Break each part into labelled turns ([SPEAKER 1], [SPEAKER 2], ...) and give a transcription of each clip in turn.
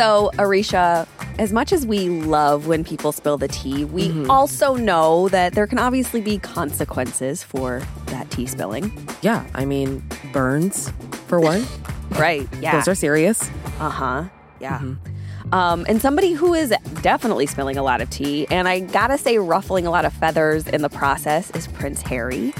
[SPEAKER 1] So, Aricia, as much as we love when people spill the tea, we also know that there can obviously be consequences for that tea spilling.
[SPEAKER 2] Yeah, I mean, burns, for one.
[SPEAKER 1] Right. Yeah.
[SPEAKER 2] Those are serious.
[SPEAKER 1] Uh huh. Yeah. Um, and somebody who is definitely spilling a lot of tea, and I gotta say, ruffling a lot of feathers in the process, is Prince Harry.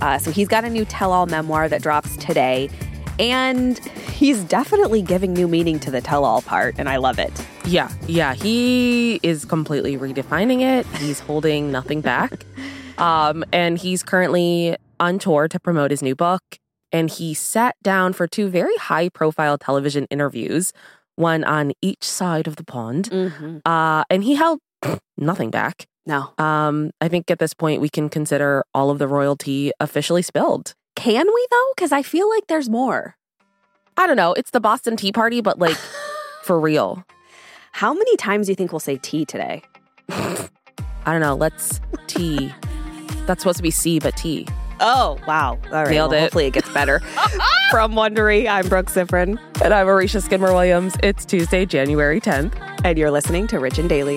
[SPEAKER 1] Uh, so he's got a new tell all memoir that drops today, and he's definitely giving new meaning to the tell all part, and I love it.
[SPEAKER 2] Yeah, yeah, he is completely redefining it. He's holding nothing back. Um, and he's currently on tour to promote his new book. And he sat down for two very high profile television interviews, one on each side of the pond.
[SPEAKER 1] Mm-hmm.
[SPEAKER 2] Uh, and he held nothing back.
[SPEAKER 1] No.
[SPEAKER 2] Um, I think at this point we can consider all of the royalty officially spilled.
[SPEAKER 1] Can we, though? Because I feel like there's more.
[SPEAKER 2] I don't know. It's the Boston Tea Party, but like for real.
[SPEAKER 1] How many times do you think we'll say tea today?
[SPEAKER 2] I don't know. Let's tea. That's supposed to be C, but T.
[SPEAKER 1] Oh, wow. All right.
[SPEAKER 2] Nailed
[SPEAKER 1] well,
[SPEAKER 2] it.
[SPEAKER 1] Hopefully it gets better. From Wondery, I'm Brooke Siffrinn,
[SPEAKER 2] And I'm Aricia Skidmore Williams. It's Tuesday, January 10th.
[SPEAKER 1] and you're listening to Rich and Daily.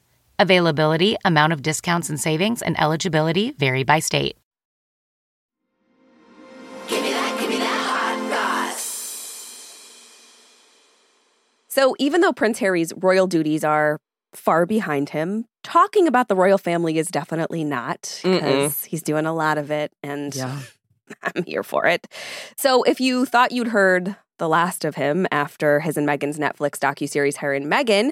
[SPEAKER 3] Availability, amount of discounts and savings, and eligibility vary by state.
[SPEAKER 4] Give me that, give me that hot sauce.
[SPEAKER 1] So, even though Prince Harry's royal duties are far behind him, talking about the royal family is definitely not because he's doing a lot of it and I'm here for it. So, if you thought you'd heard the last of him after his and Meghan's Netflix docuseries Harry and Meghan,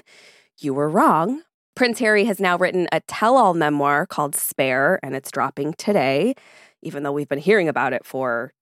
[SPEAKER 1] you were wrong. Prince Harry has now written a tell all memoir called Spare, and it's dropping today, even though we've been hearing about it for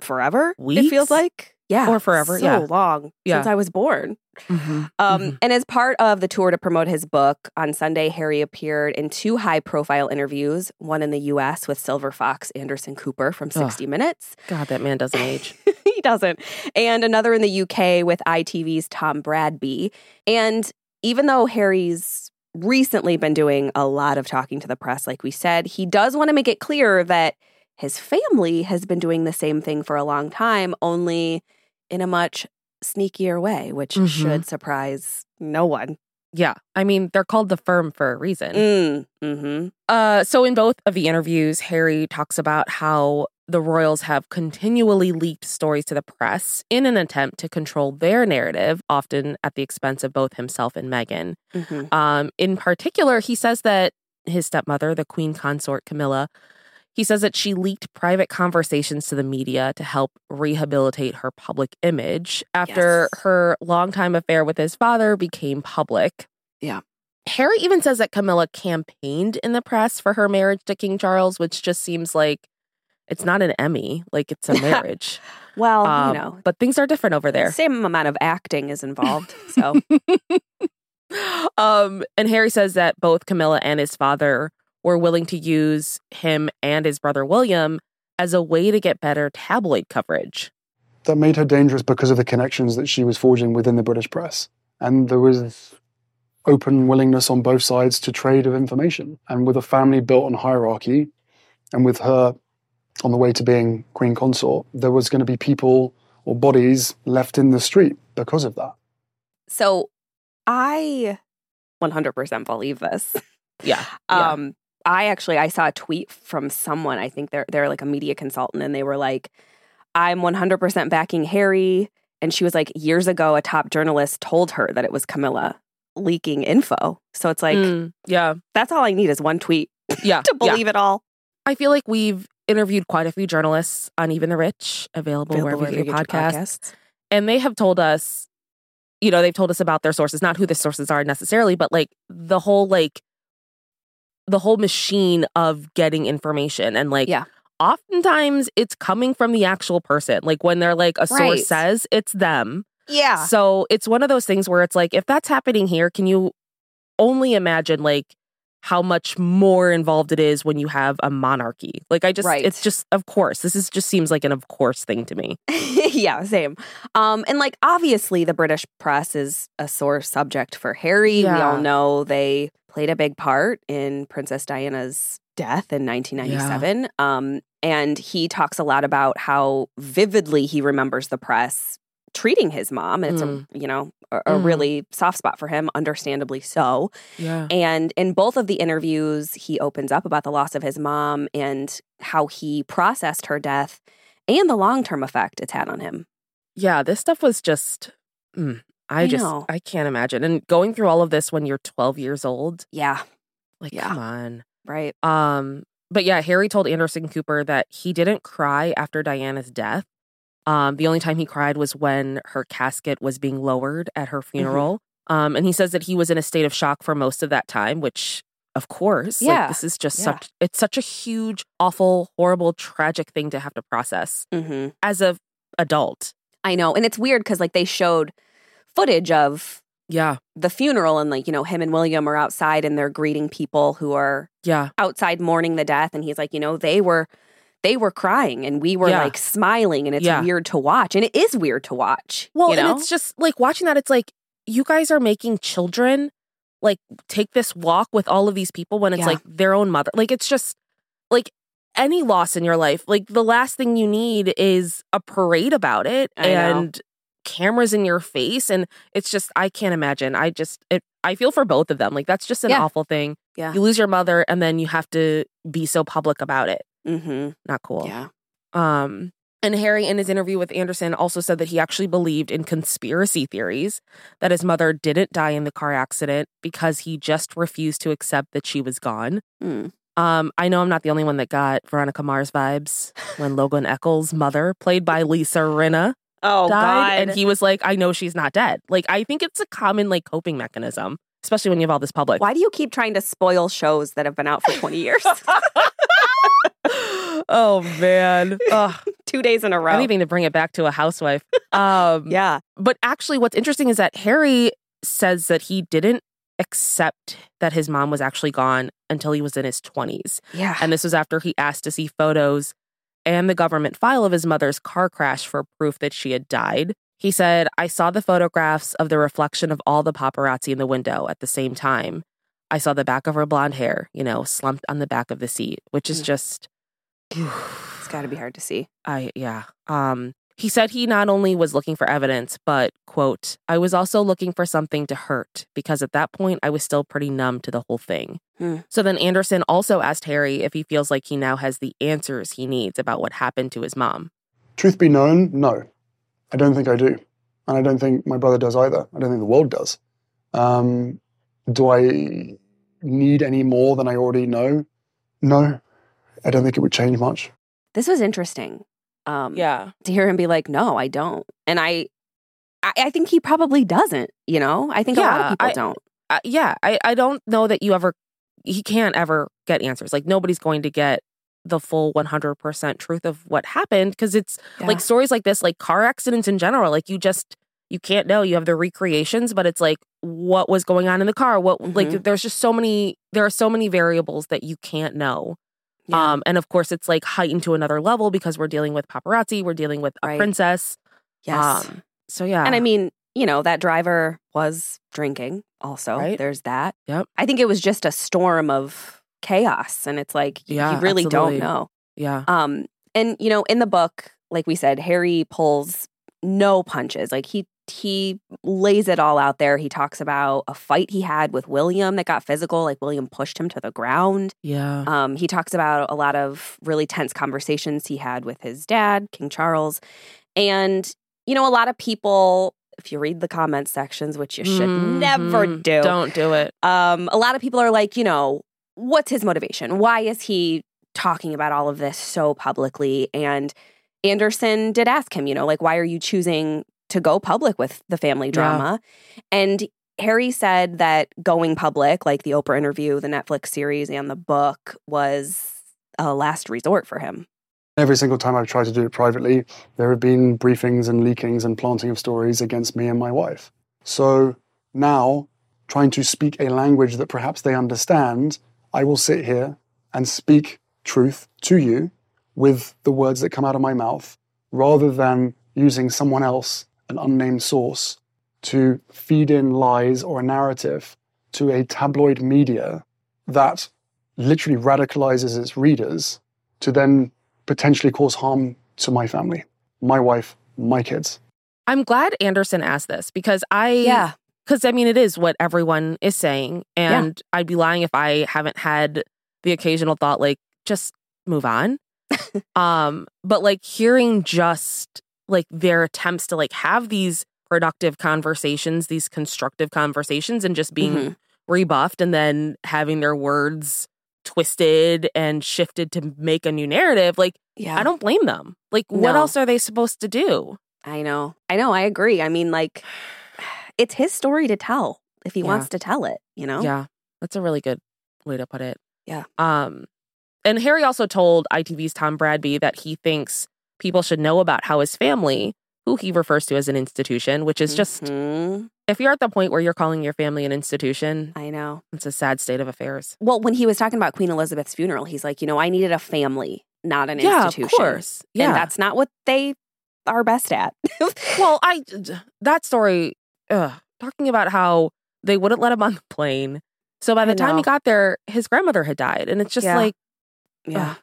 [SPEAKER 1] forever. It feels like. Yeah.
[SPEAKER 2] Or forever,
[SPEAKER 1] So
[SPEAKER 2] yeah.
[SPEAKER 1] long
[SPEAKER 2] Yeah.
[SPEAKER 1] since I was born.
[SPEAKER 2] Mhm.
[SPEAKER 1] Um,
[SPEAKER 2] Mhm.
[SPEAKER 1] And as part of the tour to promote his book, on Sunday, Harry appeared in two high profile interviews one in the US with Silver Fox Anderson Cooper from 60 Minutes.
[SPEAKER 2] God, that man doesn't age.
[SPEAKER 1] he doesn't. And another in the UK with ITV's Tom Bradby. And even though Harry's recently been doing a lot of talking to the press, like we said, he does want to make it clear that his family has been doing the same thing for a long time, only in a much sneakier way, which
[SPEAKER 2] Mhm.
[SPEAKER 1] should surprise no one.
[SPEAKER 2] yeah, I mean, they're called the firm for a reason.
[SPEAKER 1] Mm, hmm
[SPEAKER 2] Uh, so in both of the interviews, Harry talks about how the royals have continually leaked stories to the press in an attempt to control their narrative, often at the expense of both himself and Meghan.
[SPEAKER 1] hmm
[SPEAKER 2] Um, in particular, he says that his stepmother, the queen consort Camilla, he says that she leaked private conversations to the media to help rehabilitate her public image after
[SPEAKER 1] Yes.
[SPEAKER 2] her longtime affair with his father became public.
[SPEAKER 1] Yeah.
[SPEAKER 2] Harry even says that Camilla campaigned in the press for her marriage to King Charles, which just seems like it's not an Emmy, like it's a marriage.
[SPEAKER 1] Well,
[SPEAKER 2] Um,
[SPEAKER 1] you know,
[SPEAKER 2] but things are different over there.
[SPEAKER 1] same amount of acting is involved. So,
[SPEAKER 2] um, and Harry says that both Camilla and his father were willing to use him and his brother William as a way to get better tabloid coverage.
[SPEAKER 5] that made her dangerous because of the connections that she was forging within the British press. And there was open willingness on both sides to trade of information. And with a family built on hierarchy, and with her on the way to being queen consort, there was going to be people or bodies left in the street because of that.
[SPEAKER 1] So I 100% believe this.
[SPEAKER 2] Yeah. yeah.
[SPEAKER 1] Um, I actually I saw a tweet from someone. I think they're they're like a media consultant, and they were like, "I'm 100% backing Harry." And she was like, years ago, a top journalist told her that it was Camilla leaking info. So it's like
[SPEAKER 2] Mm, yeah.
[SPEAKER 1] that's all I need is one tweet
[SPEAKER 2] Yeah.
[SPEAKER 1] to
[SPEAKER 2] yeah.
[SPEAKER 1] believe it all.
[SPEAKER 2] I feel like we've interviewed quite a few journalists on Even the Rich, available,
[SPEAKER 1] Available
[SPEAKER 2] wherever you your podcasts. And they have told us, you know, they've told us about their sources, not who the sources are necessarily, but like the whole like the whole machine of getting information and like
[SPEAKER 1] Yeah.
[SPEAKER 2] oftentimes it's coming from the actual person. Like when they're like a source
[SPEAKER 1] Right.
[SPEAKER 2] says it's them.
[SPEAKER 1] Yeah.
[SPEAKER 2] So it's one of those things where it's like, if that's happening here, can you only imagine like how much more involved it is when you have a monarchy? Like, I just,
[SPEAKER 1] Right.
[SPEAKER 2] it's just, of course, this is just seems like an of course thing to me.
[SPEAKER 1] yeah, same. Um, and like obviously the British press is a sore subject for Harry. We all know they played a big part in Princess Diana's death in 1997. Um, and he talks a lot about how vividly he remembers the press treating his mom. And it's
[SPEAKER 2] Mm.
[SPEAKER 1] a you know a, a
[SPEAKER 2] Mhm.
[SPEAKER 1] really soft spot for him, understandably so.
[SPEAKER 2] Yeah.
[SPEAKER 1] And in both of the interviews, he opens up about the loss of his mom and how he processed her death and the long term effect it's had on him.
[SPEAKER 2] Yeah. This stuff was just, mm, I,
[SPEAKER 1] I
[SPEAKER 2] just,
[SPEAKER 1] know.
[SPEAKER 2] I can't imagine. And going through all of this when you're 12 years old,
[SPEAKER 1] Yeah,
[SPEAKER 2] like,
[SPEAKER 1] Yeah.
[SPEAKER 2] come on.
[SPEAKER 1] right.
[SPEAKER 2] Um, but yeah, Harry told Anderson Cooper that he didn't cry after Diana's death. Um, the only time he cried was when her casket was being lowered at her funeral. Um, and he says that he was in a state of shock for most of that time, which of course, like,
[SPEAKER 1] Yeah.
[SPEAKER 2] this is just
[SPEAKER 1] Yeah.
[SPEAKER 2] such it's such a huge, awful, horrible, tragic thing to have to process
[SPEAKER 1] hmm
[SPEAKER 2] as a adult.
[SPEAKER 1] I know. And it's weird because like they showed footage of
[SPEAKER 2] Yeah.
[SPEAKER 1] the funeral and like, you know, him and William are outside and they're greeting people who are
[SPEAKER 2] Yeah.
[SPEAKER 1] outside mourning the death. And he's like, you know, they were. They were crying and we were
[SPEAKER 2] Yeah.
[SPEAKER 1] like smiling, and it's
[SPEAKER 2] Yeah.
[SPEAKER 1] weird to watch. And it is weird to watch.
[SPEAKER 2] Well,
[SPEAKER 1] you know?
[SPEAKER 2] and it's just like watching that, it's like you guys are making children like take this walk with all of these people when it's
[SPEAKER 1] Yeah.
[SPEAKER 2] like their own mother. Like it's just like any loss in your life, like the last thing you need is a parade about it
[SPEAKER 1] I know.
[SPEAKER 2] and cameras in your face. And it's just, I can't imagine. I just, it, I feel for both of them. Like that's just an
[SPEAKER 1] Yeah.
[SPEAKER 2] awful thing.
[SPEAKER 1] Yeah.
[SPEAKER 2] You lose your mother and then you have to be so public about it.
[SPEAKER 1] Mm-hmm.
[SPEAKER 2] Not cool.
[SPEAKER 1] Yeah.
[SPEAKER 2] Um, and Harry, in his interview with Anderson, also said that he actually believed in conspiracy theories that his mother didn't die in the car accident because he just refused to accept that she was gone.
[SPEAKER 1] Mm.
[SPEAKER 2] Um, I know I'm not the only one that got Veronica Mars vibes when Logan Echolls' mother, played by Lisa Rinna,
[SPEAKER 1] Oh
[SPEAKER 2] died, and he was like, "I know she's not dead." Like, I think it's a common like coping mechanism, especially when you have all this public.
[SPEAKER 1] Why do you keep trying to spoil shows that have been out for 20 years?
[SPEAKER 2] oh man, Ugh,
[SPEAKER 1] Two days in a row.
[SPEAKER 2] I'm anything to bring it back to a housewife. Um,
[SPEAKER 1] Yeah.
[SPEAKER 2] But actually, what's interesting is that Harry says that he didn't accept that his mom was actually gone until he was in his 20s.
[SPEAKER 1] Yeah.
[SPEAKER 2] And this was after he asked to see photos and the government file of his mother's car crash for proof that she had died. He said, I saw the photographs of the reflection of all the paparazzi in the window at the same time. I saw the back of her blonde hair, you know, slumped on the back of the seat, which is
[SPEAKER 1] Mm.
[SPEAKER 2] just
[SPEAKER 1] it's got to be hard to see.
[SPEAKER 2] I yeah. Um he said he not only was looking for evidence, but quote, I was also looking for something to hurt because at that point I was still pretty numb to the whole thing.
[SPEAKER 1] Hmm.
[SPEAKER 2] So then Anderson also asked Harry if he feels like he now has the answers he needs about what happened to his mom.
[SPEAKER 5] Truth be known, no. I don't think I do. And I don't think my brother does either. I don't think the world does. Um, do I need any more than I already know? No. I don't think it would change much.
[SPEAKER 1] This was interesting. Um,
[SPEAKER 2] Yeah.
[SPEAKER 1] To hear him be like, no, I don't. And I, I, I think he probably doesn't, you know? I think a lot
[SPEAKER 2] Yeah,
[SPEAKER 1] of people
[SPEAKER 2] I-
[SPEAKER 1] don't.
[SPEAKER 2] Uh, yeah, I, I don't know that you ever he can't ever get answers. Like nobody's going to get the full 100% truth of what happened because it's like stories like this like car accidents in general like you just you can't know you have the recreations but it's like what was going on in the car what like
[SPEAKER 1] Mhm.
[SPEAKER 2] there's just so many there are so many variables that you can't know
[SPEAKER 1] Yeah.
[SPEAKER 2] um and of course it's like heightened to another level because we're dealing with paparazzi we're dealing with a
[SPEAKER 1] Right.
[SPEAKER 2] princess
[SPEAKER 1] Yes.
[SPEAKER 2] Um, so yeah.
[SPEAKER 1] and I mean, you know, that driver was drinking also.
[SPEAKER 2] Right.
[SPEAKER 1] There's that.
[SPEAKER 2] Yep.
[SPEAKER 1] I think it was just a storm of chaos. And it's like,
[SPEAKER 2] Yeah,
[SPEAKER 1] you really
[SPEAKER 2] absolutely.
[SPEAKER 1] don't know.
[SPEAKER 2] yeah.
[SPEAKER 1] Um, and you know, in the book, like we said, Harry pulls no punches. Like he he lays it all out there. He talks about a fight he had with William that got physical. Like William pushed him to the ground.
[SPEAKER 2] Yeah.
[SPEAKER 1] Um, he talks about a lot of really tense conversations he had with his dad, King Charles. And, you know, a lot of people, if you read the comment sections, which you should never
[SPEAKER 2] Mhm.
[SPEAKER 1] do,
[SPEAKER 2] Don't do it.
[SPEAKER 1] um, a lot of people are like, you know, what's his motivation? Why is he talking about all of this so publicly? And Anderson did ask him, you know, like, why are you choosing to go public with the family drama? And Harry said that going public, like the Oprah interview, the Netflix series, and the book, was a last resort for him.
[SPEAKER 5] Every single time I've tried to do it privately, there have been briefings and leakings and planting of stories against me and my wife. So now, trying to speak a language that perhaps they understand, I will sit here and speak truth to you with the words that come out of my mouth, rather than using someone else, an unnamed source, to feed in lies or a narrative to a tabloid media that literally radicalizes its readers to then potentially cause harm to my family, my wife, my kids.
[SPEAKER 2] I'm glad Anderson asked this because I yeah because I mean it is what everyone is saying, and I'd be lying if I haven't had the occasional thought like just move on. um, but like hearing just like their attempts to like have these productive conversations, these constructive conversations, and just being
[SPEAKER 1] Mhm.
[SPEAKER 2] rebuffed, and then having their words twisted and shifted to make a new narrative, like
[SPEAKER 1] Yeah.
[SPEAKER 2] I don't blame them. Like, what
[SPEAKER 1] No.
[SPEAKER 2] else are they supposed to do?
[SPEAKER 1] I know. I know. I agree. I mean, like, it's his story to tell if he
[SPEAKER 2] Yeah.
[SPEAKER 1] wants to tell it, you know?
[SPEAKER 2] Yeah, that's a really good way to put it.
[SPEAKER 1] Yeah.
[SPEAKER 2] Um, and Harry also told ITV's Tom Bradby that he thinks people should know about how his family, who he refers to as an institution, which is just
[SPEAKER 1] Mhm.
[SPEAKER 2] if you're at the point where you're calling your family an institution,
[SPEAKER 1] I know.
[SPEAKER 2] it's a sad state of affairs.
[SPEAKER 1] Well, when he was talking about Queen Elizabeth's funeral, he's like, you know, I needed a family, not an
[SPEAKER 2] yeah,
[SPEAKER 1] institution.
[SPEAKER 2] of course. Yeah,
[SPEAKER 1] And that's not what they are best at.
[SPEAKER 2] well, I that story, ugh, talking about how they wouldn't let him on the plane. So by the time he got there, his grandmother had died, and it's just
[SPEAKER 1] Yeah.
[SPEAKER 2] like
[SPEAKER 1] yeah.
[SPEAKER 2] ugh.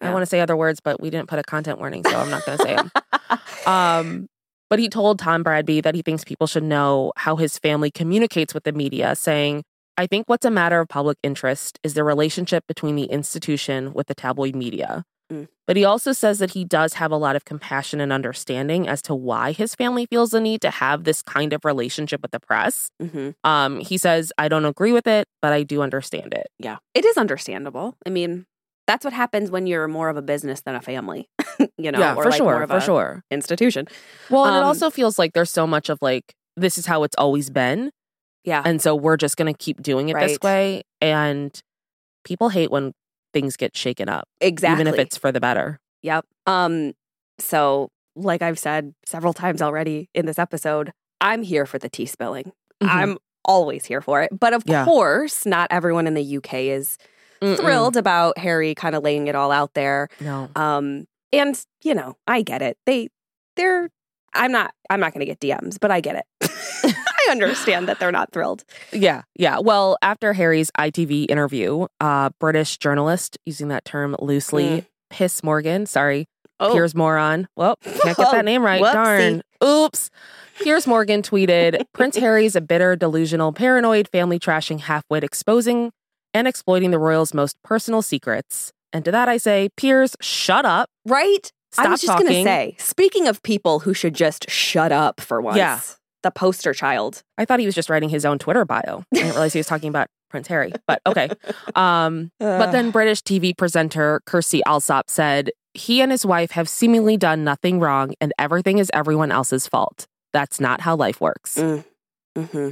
[SPEAKER 2] I want to say other words, but we didn't put a content warning, so I'm not going to say them. Um, but he told Tom Bradby that he thinks people should know how his family communicates with the media, saying, I think what's a matter of public interest is the relationship between the institution with the tabloid media.
[SPEAKER 1] Mm.
[SPEAKER 2] But he also says that he does have a lot of compassion and understanding as to why his family feels the need to have this kind of relationship with the press.
[SPEAKER 1] hmm
[SPEAKER 2] Um, he says, I don't agree with it, but I do understand it.
[SPEAKER 1] Yeah. It is understandable. I mean, that's what happens when you're more of a business than a family, you know,
[SPEAKER 2] yeah,
[SPEAKER 1] or
[SPEAKER 2] for
[SPEAKER 1] like
[SPEAKER 2] sure,
[SPEAKER 1] more of
[SPEAKER 2] for
[SPEAKER 1] a
[SPEAKER 2] sure.
[SPEAKER 1] institution.
[SPEAKER 2] Well, and it
[SPEAKER 1] Um,
[SPEAKER 2] also feels like there's so much of like, this is how it's always been.
[SPEAKER 1] Yeah.
[SPEAKER 2] And so we're just going to keep doing it this way. And people hate when things get shaken up,
[SPEAKER 1] exactly.
[SPEAKER 2] even if it's for the better.
[SPEAKER 1] Yep. Um so like I've said several times already in this episode, I'm here for the tea spilling.
[SPEAKER 2] Mhm.
[SPEAKER 1] I'm always here for it. But of
[SPEAKER 2] Yeah.
[SPEAKER 1] course, not everyone in the UK is
[SPEAKER 2] Mm-mm.
[SPEAKER 1] thrilled about Harry kind of laying it all out there.
[SPEAKER 2] No.
[SPEAKER 1] Um and you know, I get it. They they're I'm not I'm not going to get DMs, but I get it. I understand that they're not thrilled.
[SPEAKER 2] Yeah. Yeah. Well, after Harry's ITV interview, uh, British journalist, using that term loosely,
[SPEAKER 1] Mm.
[SPEAKER 2] Piss Morgan, sorry,
[SPEAKER 1] Oh,
[SPEAKER 2] Piers Moron. Well, can't get that name right.
[SPEAKER 1] whoopsie.
[SPEAKER 2] Darn. Oops. Piers Morgan tweeted Prince Harry's a bitter, delusional, paranoid, family trashing halfwit exposing and exploiting the royals' most personal secrets. And to that I say, Piers, shut up.
[SPEAKER 1] right?
[SPEAKER 2] Stop
[SPEAKER 1] I was just going to say, speaking of people who should just shut up for once.
[SPEAKER 2] Yeah.
[SPEAKER 1] The poster child.
[SPEAKER 2] I thought he was just writing his own Twitter bio. I didn't realize he was talking about Prince Harry, but okay. Um, but then British TV presenter Kirstie Allsopp said he and his wife have seemingly done nothing wrong and everything is everyone else's fault. That's not how life works.
[SPEAKER 1] hmm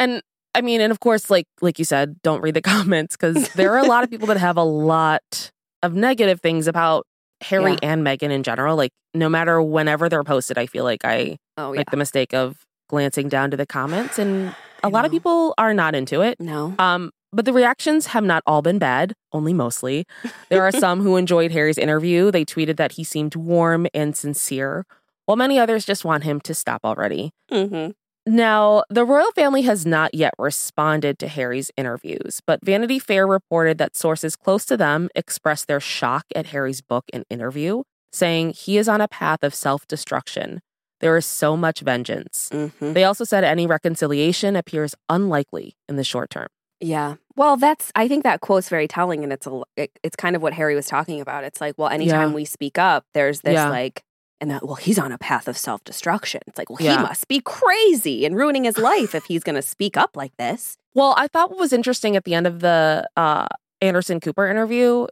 [SPEAKER 2] And I mean, and of course, like like you said, don't read the comments because there are a lot of people that have a lot of negative things about Harry
[SPEAKER 1] Yeah.
[SPEAKER 2] and Meghan in general. Like no matter whenever they're posted, I feel like I
[SPEAKER 1] Oh yeah.
[SPEAKER 2] make the mistake of glancing down to the comments and a lot of people are not into it.
[SPEAKER 1] No.
[SPEAKER 2] Um, but the reactions have not all been bad, only mostly. There are some who enjoyed Harry's interview. They tweeted that he seemed warm and sincere, while many others just want him to stop already.
[SPEAKER 1] Mm-hmm.
[SPEAKER 2] Now, the royal family has not yet responded to Harry's interviews, but Vanity Fair reported that sources close to them expressed their shock at Harry's book and interview, saying he is on a path of self destruction. There is so much vengeance.
[SPEAKER 1] Mm-hmm.
[SPEAKER 2] They also said any reconciliation appears unlikely in the short term.
[SPEAKER 1] Yeah. Well, that's. I think that quote's very telling, and it's a. It, it's kind of what Harry was talking about. It's like, well, anytime
[SPEAKER 2] Yeah.
[SPEAKER 1] we speak up, there's this
[SPEAKER 2] Yeah.
[SPEAKER 1] like, and that. Well, he's on a path of self destruction. It's like, well,
[SPEAKER 2] Yeah.
[SPEAKER 1] he must be crazy and ruining his life if he's going to speak up like this.
[SPEAKER 2] Well, I thought what was interesting at the end of the uh, Anderson Cooper interview,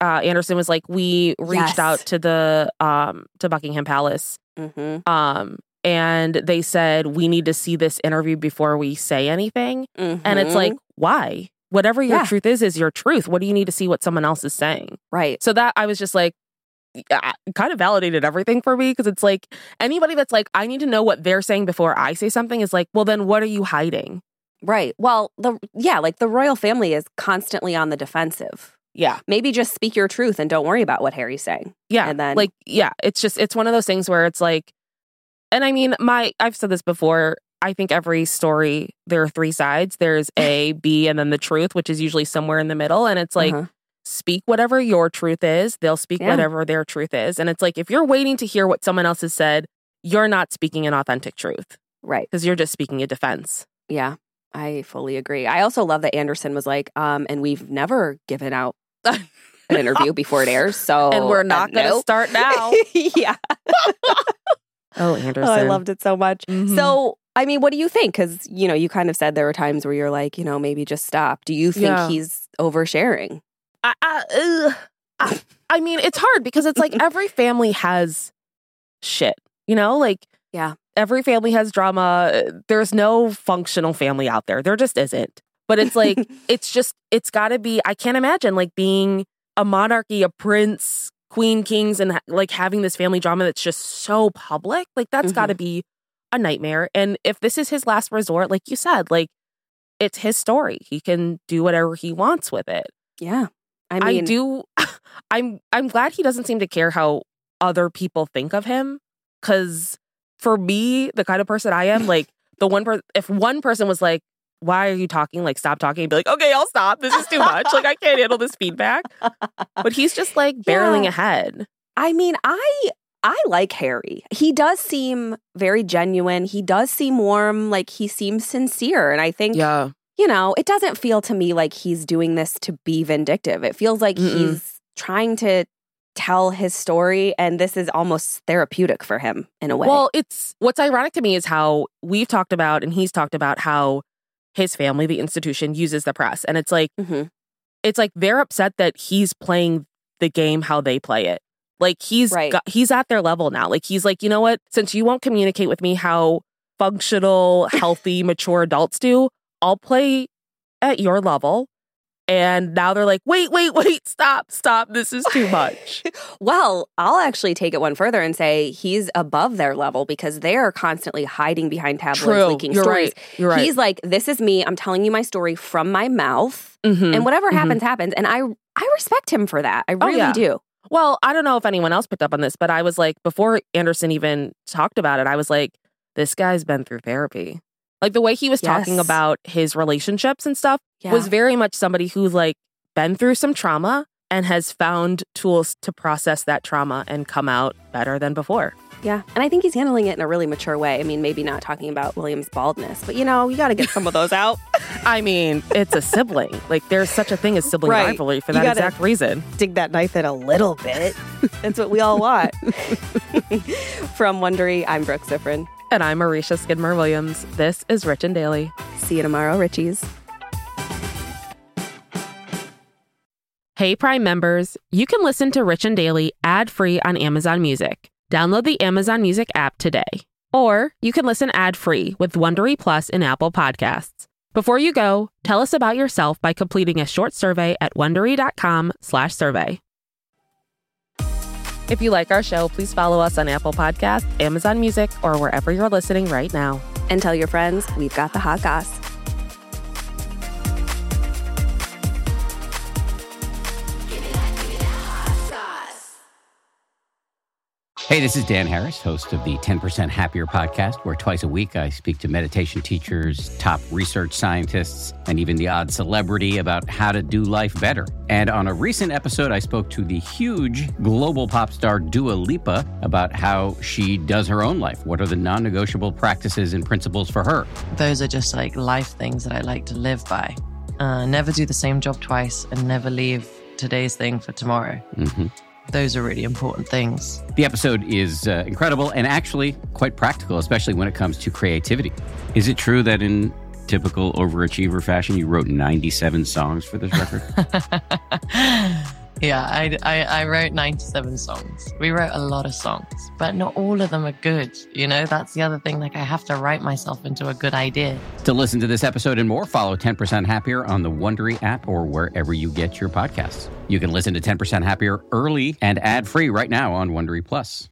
[SPEAKER 2] uh, Anderson was like, "We reached
[SPEAKER 1] Yes.
[SPEAKER 2] out to the um, to Buckingham Palace,
[SPEAKER 1] Mm-hmm.
[SPEAKER 2] um, and they said we need to see this interview before we say anything." And it's like, why? Whatever your
[SPEAKER 1] Yeah.
[SPEAKER 2] truth is, is your truth. What do you need to see what someone else is saying?
[SPEAKER 1] right.
[SPEAKER 2] So that I was just like, kind of validated everything for me because it's like anybody that's like, I need to know what they're saying before I say something is like, well, then what are you hiding?
[SPEAKER 1] Right. Well, the yeah, like the royal family is constantly on the defensive.
[SPEAKER 2] Yeah.
[SPEAKER 1] Maybe just speak your truth and don't worry about what Harry's saying.
[SPEAKER 2] Yeah.
[SPEAKER 1] And then-
[SPEAKER 2] like, yeah, it's just, it's one of those things where it's like, and I mean, my, I've said this before. I think every story, there are three sides. There's A, B, and then the truth, which is usually somewhere in the middle. And it's like,
[SPEAKER 1] Uh-huh.
[SPEAKER 2] Speak whatever your truth is. They'll speak
[SPEAKER 1] Yeah.
[SPEAKER 2] whatever their truth is. And it's like, if you're waiting to hear what someone else has said, you're not speaking an authentic truth
[SPEAKER 1] right.
[SPEAKER 2] because you're just speaking a defense.
[SPEAKER 1] Yeah. I fully agree. I also love that Anderson was like, um, and we've never given out an interview before it airs. So
[SPEAKER 2] and we're not
[SPEAKER 1] uh,
[SPEAKER 2] going to
[SPEAKER 1] nope.
[SPEAKER 2] start now.
[SPEAKER 1] yeah.
[SPEAKER 2] oh, Anderson.
[SPEAKER 1] Oh, I loved it so much.
[SPEAKER 2] Mhm.
[SPEAKER 1] So, I mean, what do you think? Because, you know, you kind of said there were times where you're like, you know, maybe just stop. Do you think
[SPEAKER 2] Yeah.
[SPEAKER 1] he's oversharing?
[SPEAKER 2] I, I, ugh. I, I mean, it's hard because it's like every family has shit, you know? Like,
[SPEAKER 1] Yeah.
[SPEAKER 2] every family has drama. There's no functional family out there. There just isn't. But it's like, it's just, it's got to be, I can't imagine like being a monarchy, a prince, queen, kings, and like having this family drama that's just so public. Like, that's
[SPEAKER 1] Mm-hmm.
[SPEAKER 2] got to be a nightmare. And if this is his last resort, like you said, like, it's his story. He can do whatever he wants with it.
[SPEAKER 1] yeah. I
[SPEAKER 2] I, do. I'm I'm glad he doesn't seem to care how other people think of him. Because for me, the kind of person I am, like the one person, if one person was like, "Why are you talking?" Like, stop talking. I'd be like, "Okay, I'll stop. This is too much. like, I can't handle this feedback." But he's just like barreling
[SPEAKER 1] Yeah.
[SPEAKER 2] ahead.
[SPEAKER 1] I mean, I I like Harry. He does seem very genuine. He does seem warm, like he seems sincere. And I think,
[SPEAKER 2] Yeah,
[SPEAKER 1] you know, it doesn't feel to me like he's doing this to be vindictive. It feels like
[SPEAKER 2] Mm-mm.
[SPEAKER 1] he's trying to tell his story and this is almost therapeutic for him in a way.
[SPEAKER 2] Well, it's what's ironic to me is how we've talked about and he's talked about how his family, the institution, uses the press, and it's like.
[SPEAKER 1] Mhm.
[SPEAKER 2] it's like they're upset that he's playing the game how they play it. Like he's
[SPEAKER 1] Right.
[SPEAKER 2] got, he's at their level now. Like he's like, you know what? Since you won't communicate with me how functional, healthy, mature adults do, I'll play at your level. And now they're like, wait, wait, wait, stop, stop. This is too much.
[SPEAKER 1] Well, I'll actually take it one further and say he's above their level because they are constantly hiding behind tabloids,
[SPEAKER 2] True.
[SPEAKER 1] leaking
[SPEAKER 2] You're
[SPEAKER 1] stories.
[SPEAKER 2] right. You're right.
[SPEAKER 1] He's like, "This is me. I'm telling you my story from my mouth,
[SPEAKER 2] Mhm.
[SPEAKER 1] and whatever
[SPEAKER 2] Mhm.
[SPEAKER 1] happens, happens." And I, I respect him for that. I
[SPEAKER 2] Oh,
[SPEAKER 1] really
[SPEAKER 2] yeah.
[SPEAKER 1] do.
[SPEAKER 2] Well, I don't know if anyone else picked up on this, but I was like, before Anderson even talked about it, I was like, this guy's been through therapy. Like the way he was talking about his relationships and stuff
[SPEAKER 1] Yeah.
[SPEAKER 2] was very much somebody who like been through some trauma and has found tools to process that trauma and come out better than before.
[SPEAKER 1] Yeah, and I think he's handling it in a really mature way. I mean, maybe not talking about William's baldness, but you know, you got to get some of those out.
[SPEAKER 2] I mean, it's a sibling. Like there's such a thing as sibling
[SPEAKER 1] Right.
[SPEAKER 2] rivalry for that exact reason.
[SPEAKER 1] Dig that knife in a little bit. That's what we all want. From Wondery, I'm Brooke Siffrinn.
[SPEAKER 2] And I'm Aricia Skidmore Williams. This is Rich and Daily.
[SPEAKER 1] See you tomorrow, Richies.
[SPEAKER 2] Hey Prime members, you can listen to Rich and Daily ad-free on Amazon Music. Download the Amazon Music app today. Or you can listen ad-free with Wondery Plus in Apple Podcasts. Before you go, tell us about yourself by completing a short survey at wondery.com/survey. If you like our show, please follow us on Apple Podcasts, Amazon Music, or wherever you're listening right now.
[SPEAKER 1] And tell your friends we've got the hot goss.
[SPEAKER 6] Hey, this is Dan Harris, host of the 10% Happier podcast, where twice a week I speak to meditation teachers, top research scientists, and even the odd celebrity about how to do life better. And on a recent episode, I spoke to the huge global pop star Dua Lipa about how she does her own life. What are the non negotiable practices and principles for her?
[SPEAKER 7] Those are just like life things that I like to live by. Uh, never do the same job twice and never leave today's thing for tomorrow.
[SPEAKER 6] hmm
[SPEAKER 7] Those are really important things.
[SPEAKER 6] The episode is uh, incredible and actually quite practical, especially when it comes to creativity. Is it true that in typical overachiever fashion, you wrote 97 songs for this record?
[SPEAKER 7] yeah, I, I, I wrote 97 songs. We wrote a lot of songs, but not all of them are good. You know, that's the other thing. Like, I have to write myself into a good idea.
[SPEAKER 6] to listen to this episode and more, follow 10% Happier on the Wondery app or wherever you get your podcasts. You can listen to 10% Happier early and ad free right now on Wondery Plus.